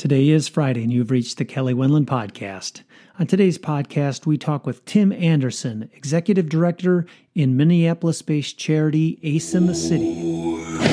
Today is Friday, and you've reached the Kelly Wendland Podcast. On today's podcast, we talk with Tim Anderson, Executive Director in Minneapolis based charity Ace in the City.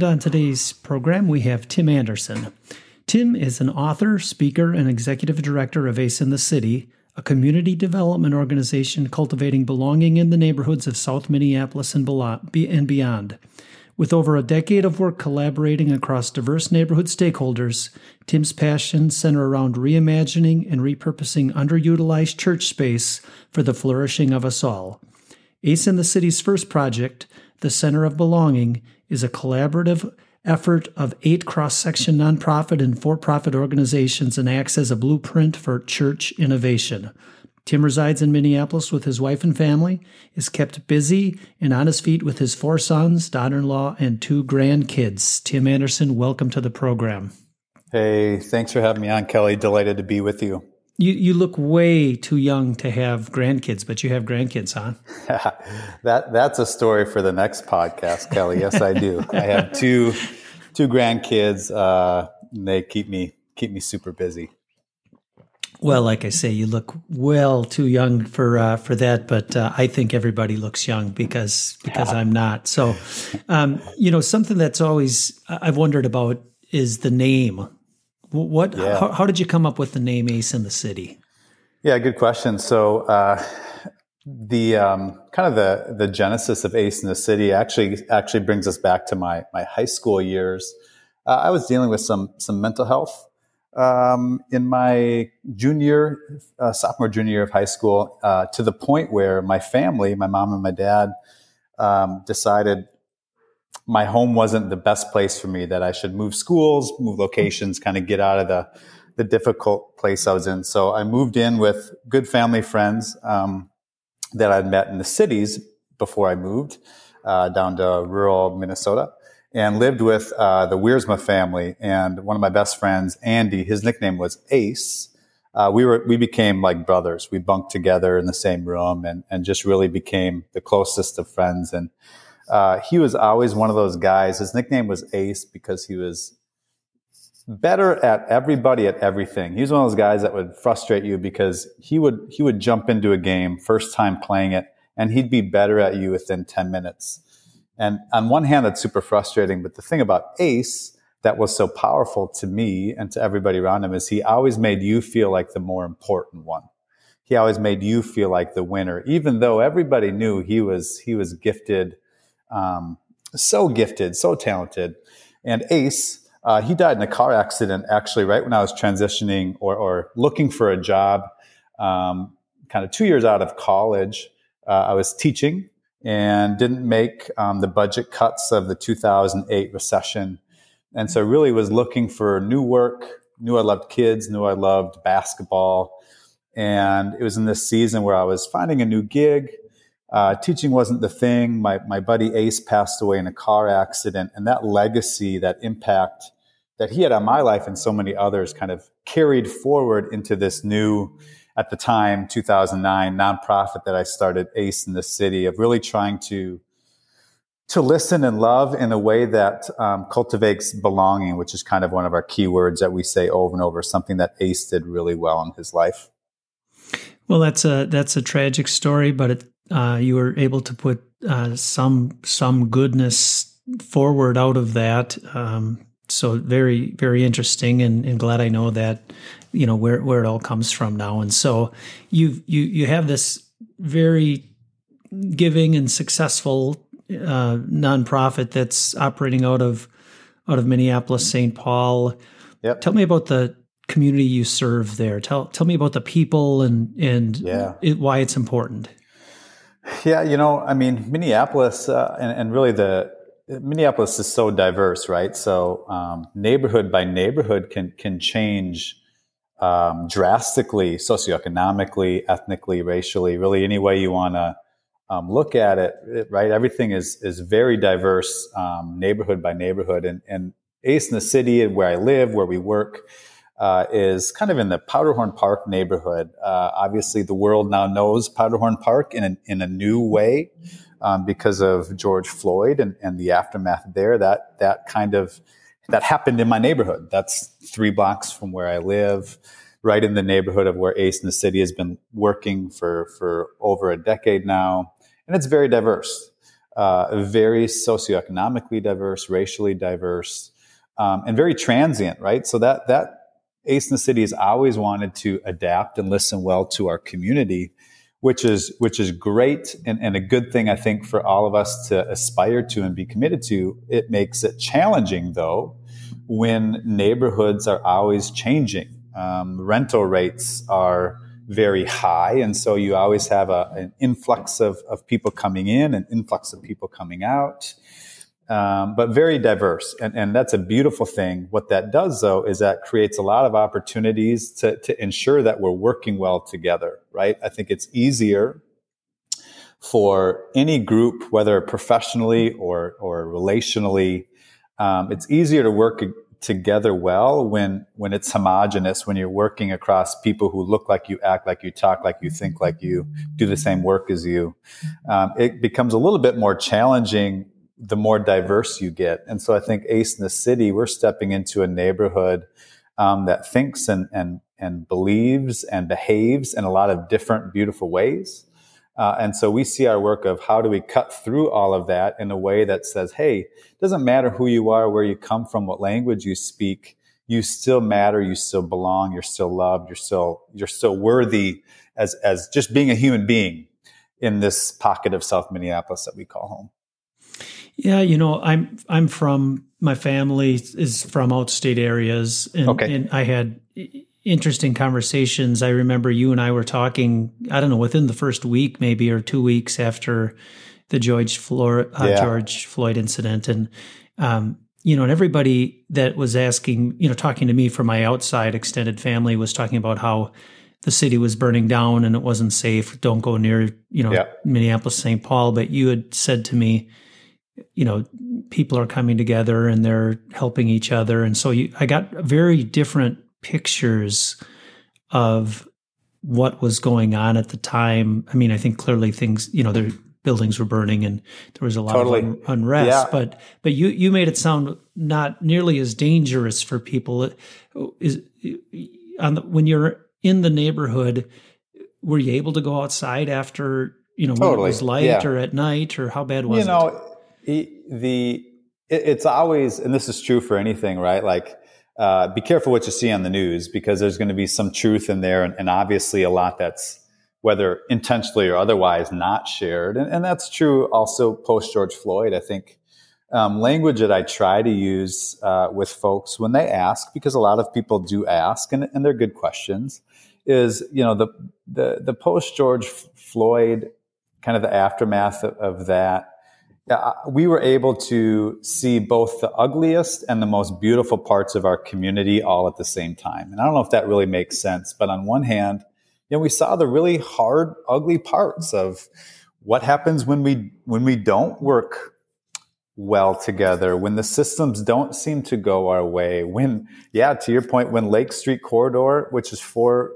And on today's program, we have Tim Anderson. Tim is an author, speaker, and executive director of ACE in the City, a community development organization cultivating belonging in the neighborhoods of South Minneapolis and beyond. With over a decade of work collaborating across diverse neighborhood stakeholders, Tim's passions center around reimagining and repurposing underutilized church space for the flourishing of us all. ACE in the City's first project, the Center of Belonging, is a collaborative effort of eight cross section nonprofit and for profit organizations and acts as a blueprint for church innovation. Tim resides in Minneapolis with his wife and family, is kept busy and on his feet with his four sons, daughter in law, and two grandkids. Tim Anderson, welcome to the program. Hey, thanks for having me on, Kelly. Delighted to be with you. You you look way too young to have grandkids, but you have grandkids, huh? that that's a story for the next podcast, Kelly. Yes, I do. I have two two grandkids. Uh, and they keep me keep me super busy. Well, like I say, you look well too young for uh, for that, but uh, I think everybody looks young because because I'm not. So, um, you know, something that's always I've wondered about is the name what? Yeah. How, how, did you come up with the name Ace in the City? Yeah, good question. So uh, the um, kind of the the genesis of Ace in the City actually actually brings us back to my my high school years. Uh, I was dealing with some some mental health um, in my junior, uh, sophomore, junior year of high school, uh, to the point where my family, my mom and my dad, um, decided my home wasn't the best place for me, that I should move schools, move locations, kind of get out of the, the difficult place I was in. So I moved in with good family friends um, that I'd met in the cities before I moved uh, down to rural Minnesota and lived with uh, the Wiersma family. And one of my best friends, Andy, his nickname was Ace. Uh, we were we became like brothers. We bunked together in the same room and and just really became the closest of friends. And uh, he was always one of those guys. His nickname was Ace because he was better at everybody at everything. He was one of those guys that would frustrate you because he would he would jump into a game first time playing it and he'd be better at you within 10 minutes. And on one hand that's super frustrating, but the thing about Ace that was so powerful to me and to everybody around him is he always made you feel like the more important one. He always made you feel like the winner even though everybody knew he was he was gifted um, so gifted, so talented. And Ace, uh, he died in a car accident actually right when I was transitioning or, or looking for a job, um, kind of two years out of college. Uh, I was teaching and didn't make um, the budget cuts of the 2008 recession. And so really was looking for new work, knew I loved kids, knew I loved basketball. And it was in this season where I was finding a new gig, uh, teaching wasn't the thing. My, my buddy Ace passed away in a car accident, and that legacy, that impact that he had on my life and so many others kind of carried forward into this new, at the time, 2009 nonprofit that I started, Ace in the City, of really trying to to listen and love in a way that um, cultivates belonging, which is kind of one of our key words that we say over and over, something that Ace did really well in his life. Well, that's a that's a tragic story, but it uh, you were able to put uh, some some goodness forward out of that. Um, so very very interesting, and, and glad I know that you know where where it all comes from now. And so you you you have this very giving and successful uh, nonprofit that's operating out of out of Minneapolis, St. Paul. Yep. Tell me about the community you serve there. Tell tell me about the people and and yeah. it, why it's important. Yeah, you know, I mean, Minneapolis uh, and, and, really the Minneapolis is so diverse, right? So um, neighborhood by neighborhood can can change um, drastically, socioeconomically, ethnically, racially, really any way you want to um, look at it, it, right? Everything is is very diverse, um, neighborhood by neighborhood, and and Ace in the city, where I live, where we work, uh, is kind of in the Powderhorn Park neighborhood. Uh, obviously, the world now knows Powderhorn Park in a, in a new way um, because of George Floyd and, and the aftermath there. That that kind of that happened in my neighborhood. That's three blocks from where I live, right in the neighborhood of where Ace in the City has been working for for over a decade now, and it's very diverse, uh, very socioeconomically diverse, racially diverse, um, and very transient. Right, so that that Ace in the City has always wanted to adapt and listen well to our community which is which is great and, and a good thing I think for all of us to aspire to and be committed to. It makes it challenging though when neighborhoods are always changing. Um, rental rates are very high, and so you always have a, an influx of, of people coming in, an influx of people coming out um, but very diverse. And, and that's a beautiful thing. What that does, though, is that creates a lot of opportunities to, to ensure that we're working well together, right? I think it's easier for any group, whether professionally or, or relationally, um, it's easier to work together well when when it's homogenous when you're working across people who look like you act like you talk like you think like you do the same work as you um, it becomes a little bit more challenging the more diverse you get. And so I think Ace in the City, we're stepping into a neighborhood um, that thinks and, and, and believes and behaves in a lot of different, beautiful ways. Uh, and so we see our work of how do we cut through all of that in a way that says, hey, it doesn't matter who you are, where you come from, what language you speak, you still matter, you still belong, you're still loved, you're still, you're still worthy as, as just being a human being in this pocket of South Minneapolis that we call home. Yeah, you know, I'm I'm from my family is from outstate areas, and, okay. and I had interesting conversations. I remember you and I were talking. I don't know within the first week, maybe or two weeks after the George Floyd uh, yeah. George Floyd incident, and um, you know, and everybody that was asking, you know, talking to me from my outside extended family was talking about how the city was burning down and it wasn't safe. Don't go near, you know, yeah. Minneapolis, St. Paul. But you had said to me you know people are coming together and they're helping each other and so you, i got very different pictures of what was going on at the time i mean i think clearly things you know their buildings were burning and there was a lot totally. of un- unrest yeah. but but you you made it sound not nearly as dangerous for people is on the, when you're in the neighborhood were you able to go outside after you know totally. when it was light yeah. or at night or how bad was you know, it the it, it's always, and this is true for anything, right? Like, uh, be careful what you see on the news because there's going to be some truth in there, and, and obviously a lot that's whether intentionally or otherwise not shared, and, and that's true also post George Floyd. I think um, language that I try to use uh, with folks when they ask, because a lot of people do ask, and, and they're good questions, is you know the the, the post George Floyd kind of the aftermath of, of that we were able to see both the ugliest and the most beautiful parts of our community all at the same time. And I don't know if that really makes sense, but on one hand, you know, we saw the really hard, ugly parts of what happens when we when we don't work well together, when the systems don't seem to go our way, when yeah, to your point, when Lake Street corridor, which is four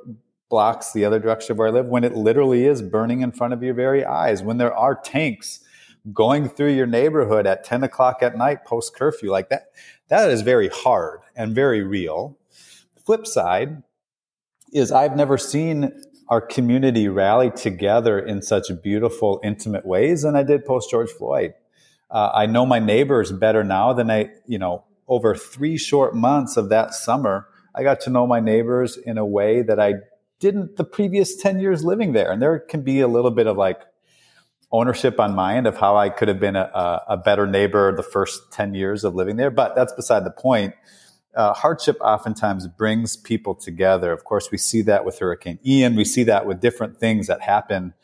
blocks the other direction of where I live, when it literally is burning in front of your very eyes, when there are tanks going through your neighborhood at 10 o'clock at night post curfew like that that is very hard and very real. Flip side is i've never seen our community rally together in such beautiful intimate ways than i did post george floyd. Uh, i know my neighbors better now than i you know over three short months of that summer i got to know my neighbors in a way that i didn't the previous 10 years living there. And there can be a little bit of like ownership on my end of how I could have been a, a better neighbor the first 10 years of living there. But that's beside the point. Uh, hardship oftentimes brings people together. Of course, we see that with Hurricane Ian. We see that with different things that happen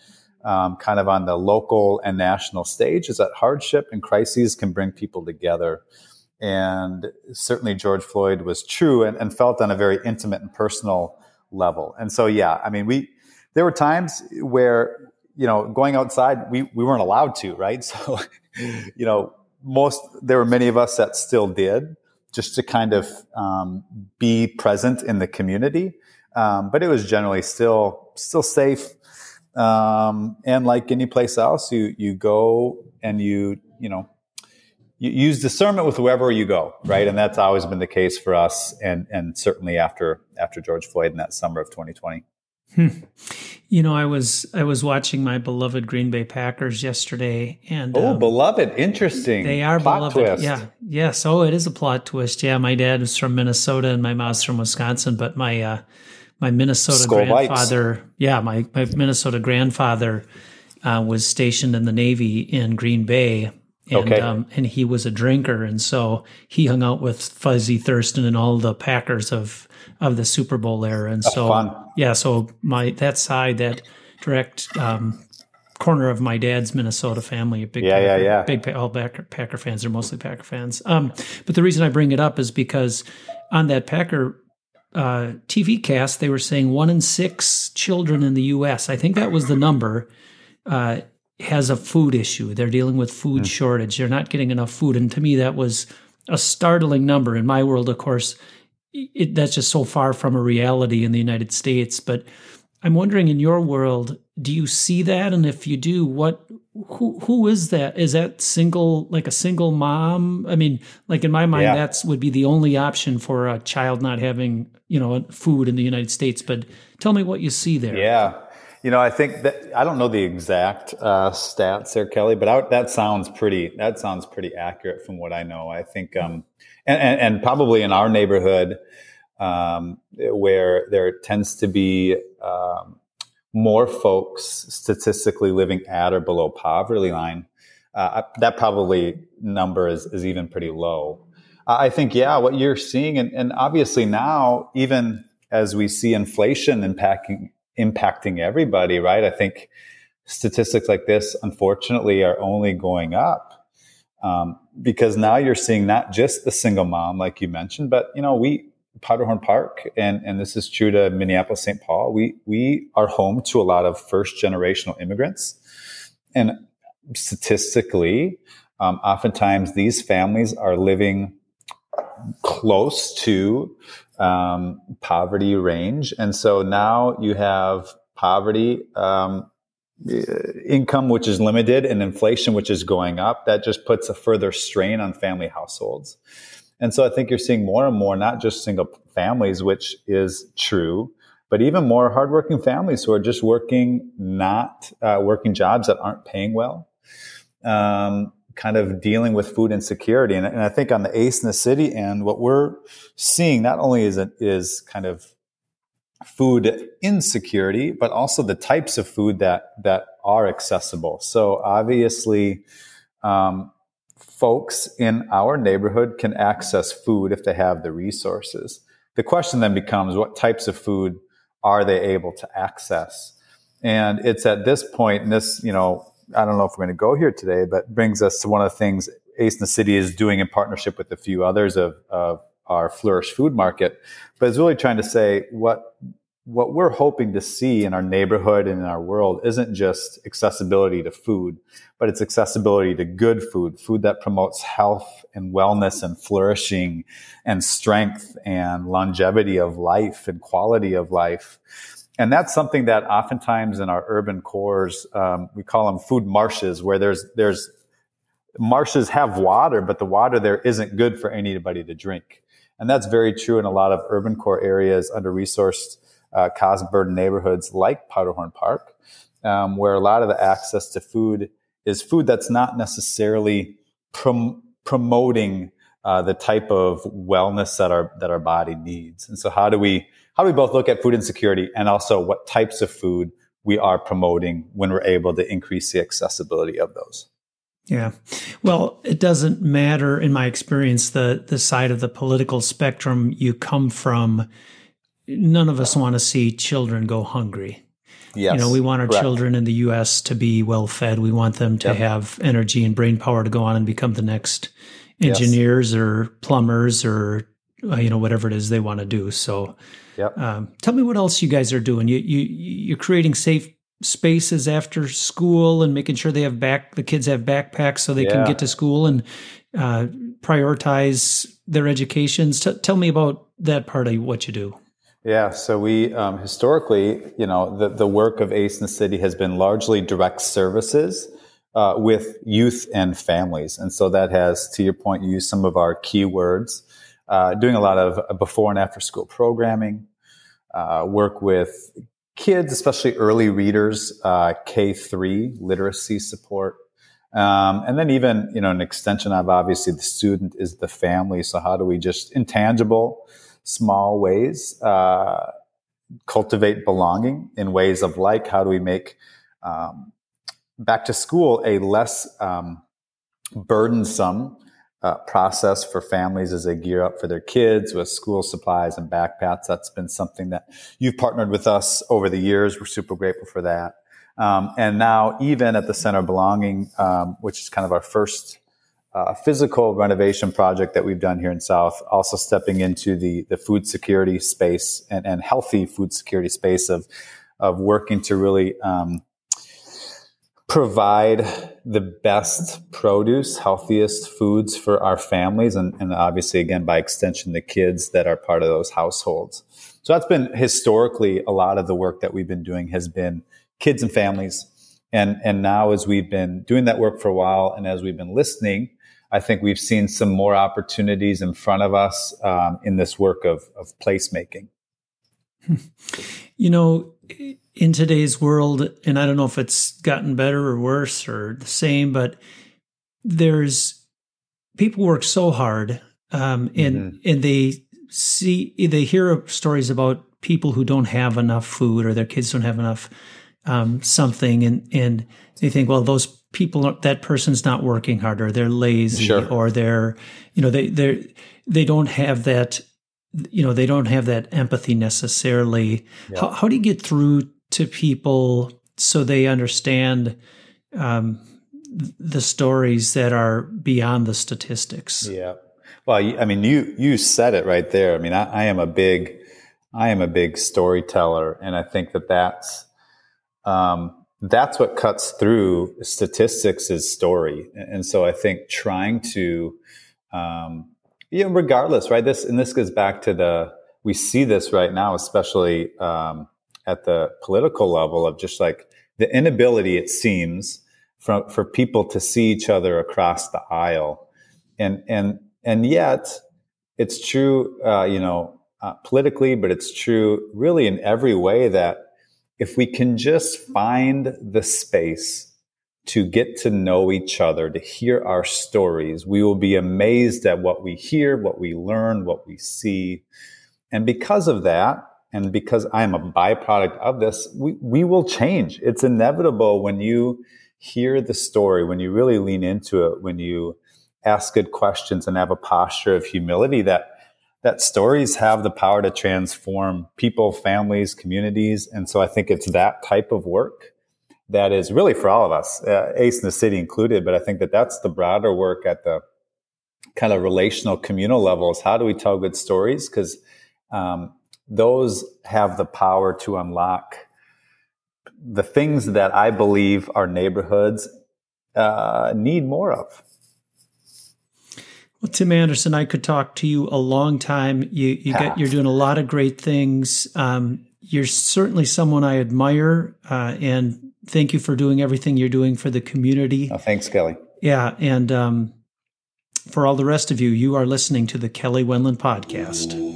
um, kind of on the local and national stage is that hardship and crises can bring people together. And certainly George Floyd was true and, and felt on a very intimate and personal level. And so, yeah, I mean, we, there were times where, you know, going outside, we, we weren't allowed to, right? So, you know, most, there were many of us that still did just to kind of um, be present in the community. Um, but it was generally still, still safe. Um, and like any place else, you, you go and you, you know, you use discernment with whoever you go, right? And that's always been the case for us, and and certainly after after George Floyd in that summer of 2020. Hmm. You know, I was I was watching my beloved Green Bay Packers yesterday, and oh, um, beloved, interesting. They are plot beloved. Twist. Yeah, yes. Oh, it is a plot twist. Yeah, my dad was from Minnesota and my mom's from Wisconsin, but my uh, my Minnesota Skull grandfather, yeah, my my Minnesota grandfather uh, was stationed in the Navy in Green Bay, and okay. um, and he was a drinker, and so he hung out with Fuzzy Thurston and all the Packers of of the Super Bowl era, and so fun. yeah, so my that side that direct um, corner of my dad's Minnesota family, big yeah, Packer, yeah, yeah, big all Packer, Packer fans. They're mostly Packer fans. Um, but the reason I bring it up is because on that Packer uh, TV cast, they were saying one in six children in the U.S. I think that was the number. Uh, has a food issue. They're dealing with food mm. shortage. They're not getting enough food. And to me, that was a startling number. In my world, of course, it, that's just so far from a reality in the United States. But I'm wondering, in your world, do you see that? And if you do, what who who is that? Is that single like a single mom? I mean, like in my mind, yeah. that's would be the only option for a child not having you know food in the United States. But tell me what you see there. Yeah. You know, I think that I don't know the exact uh, stats there, Kelly, but I, that sounds pretty. That sounds pretty accurate from what I know. I think, um, and, and, and, probably in our neighborhood, um, where there tends to be um, more folks statistically living at or below poverty line, uh, that probably number is, is even pretty low. I think, yeah, what you're seeing, and, and obviously now, even as we see inflation impacting impacting everybody, right? I think statistics like this, unfortunately, are only going up um, because now you're seeing not just the single mom, like you mentioned, but you know, we Powderhorn Park, and and this is true to Minneapolis, St. Paul. We we are home to a lot of first generational immigrants, and statistically, um, oftentimes these families are living close to um, poverty range. And so now you have poverty, um, income, which is limited, and inflation, which is going up. That just puts a further strain on family households. And so I think you're seeing more and more, not just single families, which is true, but even more hardworking families who are just working, not uh, working jobs that aren't paying well. Um, kind of dealing with food insecurity. And, and I think on the ACE in the city and what we're seeing not only is it is kind of food insecurity, but also the types of food that that are accessible. So obviously, um, folks in our neighborhood can access food if they have the resources. The question then becomes, what types of food are they able to access? And it's at this point, and this, you know, I don't know if we're going to go here today, but brings us to one of the things Ace in the City is doing in partnership with a few others of, of our Flourish Food Market. But it's really trying to say what what we're hoping to see in our neighborhood and in our world isn't just accessibility to food, but it's accessibility to good food, food that promotes health and wellness and flourishing and strength and longevity of life and quality of life and that's something that oftentimes in our urban cores um, we call them food marshes where there's there's marshes have water but the water there isn't good for anybody to drink. And that's very true in a lot of urban core areas under resourced uh, cost burden neighborhoods like powderhorn park um, where a lot of the access to food is food that's not necessarily prom- promoting uh, the type of wellness that our that our body needs. And so how do we how do we both look at food insecurity and also what types of food we are promoting when we're able to increase the accessibility of those? Yeah. Well, it doesn't matter in my experience the the side of the political spectrum you come from. None of us want to see children go hungry. Yes, you know, we want our correct. children in the U.S. to be well fed. We want them to yep. have energy and brain power to go on and become the next engineers yes. or plumbers or uh, you know whatever it is they want to do. So, yep. um, tell me what else you guys are doing. You you you're creating safe spaces after school and making sure they have back the kids have backpacks so they yeah. can get to school and uh, prioritize their educations. T- tell me about that part of what you do. Yeah, so we um, historically, you know, the, the work of ACE in the City has been largely direct services uh, with youth and families. And so that has, to your point, used some of our keywords, uh, doing a lot of before and after school programming, uh, work with kids, especially early readers, uh, K3 literacy support. Um, and then even, you know, an extension of obviously the student is the family. So how do we just intangible, small ways, uh, cultivate belonging in ways of like, how do we make, um, back to school a less, um, burdensome uh, process for families as they gear up for their kids with school supplies and backpacks. That's been something that you've partnered with us over the years. We're super grateful for that. Um, and now, even at the Center of Belonging, um, which is kind of our first uh, physical renovation project that we've done here in South, also stepping into the the food security space and, and healthy food security space of of working to really um, provide the best produce, healthiest foods for our families, and, and, obviously, again, by extension, the kids that are part of those households. So that's been historically a lot of the work that we've been doing has been kids and families. And, and now as we've been doing that work for a while and as we've been listening, I think we've seen some more opportunities in front of us um, in this work of, of placemaking. You know, in today's world, and I don't know if it's gotten better or worse or the same, but there's people work so hard, um, and mm-hmm. and they see they hear stories about people who don't have enough food or their kids don't have enough um, something, and and they think, well, those people that person's not working hard or they're lazy sure. or they're you know they they they don't have that you know they don't have that empathy necessarily yeah. how, how do you get through to people so they understand um, the stories that are beyond the statistics. Yeah. Well, I mean, you you said it right there. I mean, I, I am a big, I am a big storyteller, and I think that that's um, that's what cuts through statistics is story. And so I think trying to, um, you know, regardless, right? This and this goes back to the we see this right now, especially um, at the political level of just like the inability, it seems, for, for people to see each other across the aisle. And, and, and yet it's true, uh, you know, uh, politically, but it's true really in every way that if we can just find the space to get to know each other, to hear our stories, we will be amazed at what we hear, what we learn, what we see. And because of that, and because I am a byproduct of this, we, we will change. It's inevitable when you hear the story, when you really lean into it, when you ask good questions and have a posture of humility that that stories have the power to transform people, families, communities. And so I think it's that type of work that is really for all of us, uh, Ace in the City included. But I think that that's the broader work at the kind of relational communal levels. How do we tell good stories? Because um, those have the power to unlock the things that I believe our neighborhoods uh, need more of. Well, Tim Anderson, I could talk to you a long time. You, you get, you're doing a lot of great things. Um, you're certainly someone I admire, uh, and thank you for doing everything you're doing for the community. Oh, thanks, Kelly. Yeah, and um, for all the rest of you, you are listening to the Kelly Wendland podcast.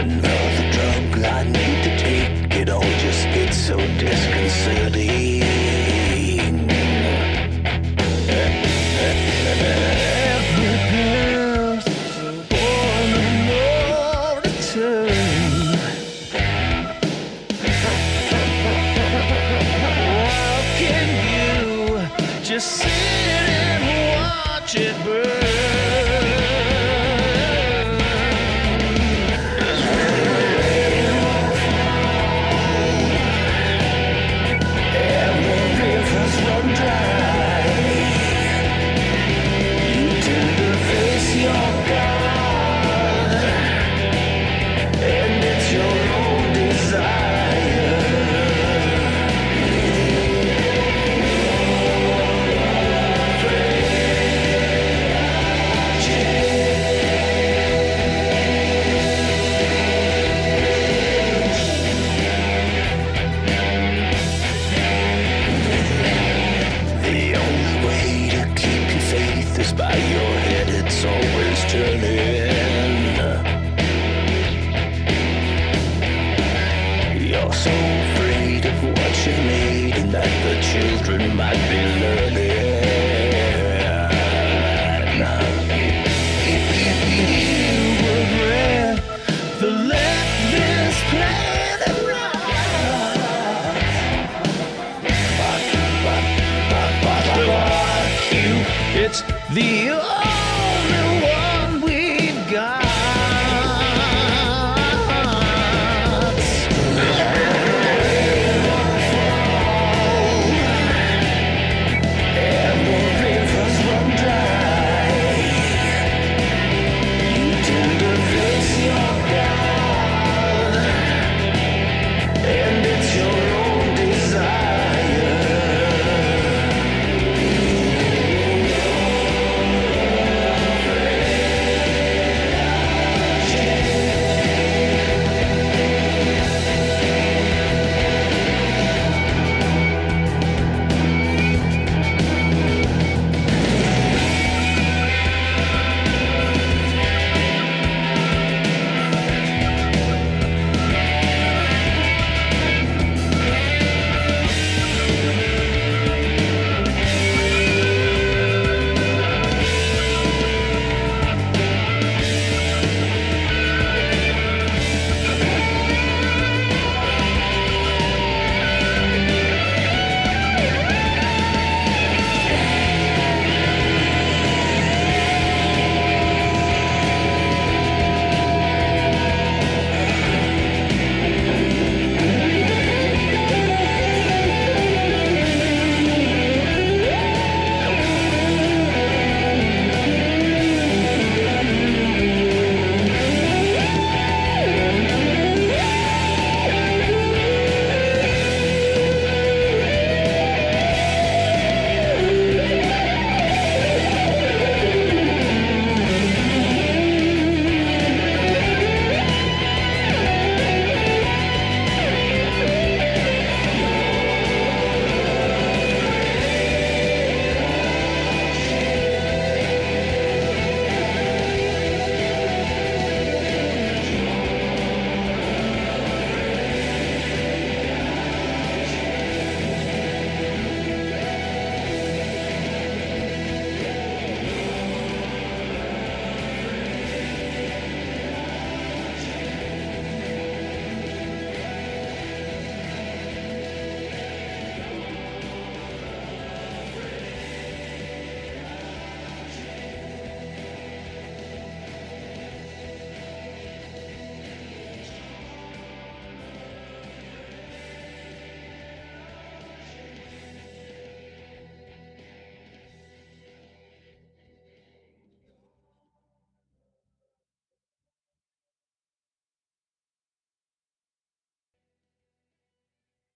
another drug that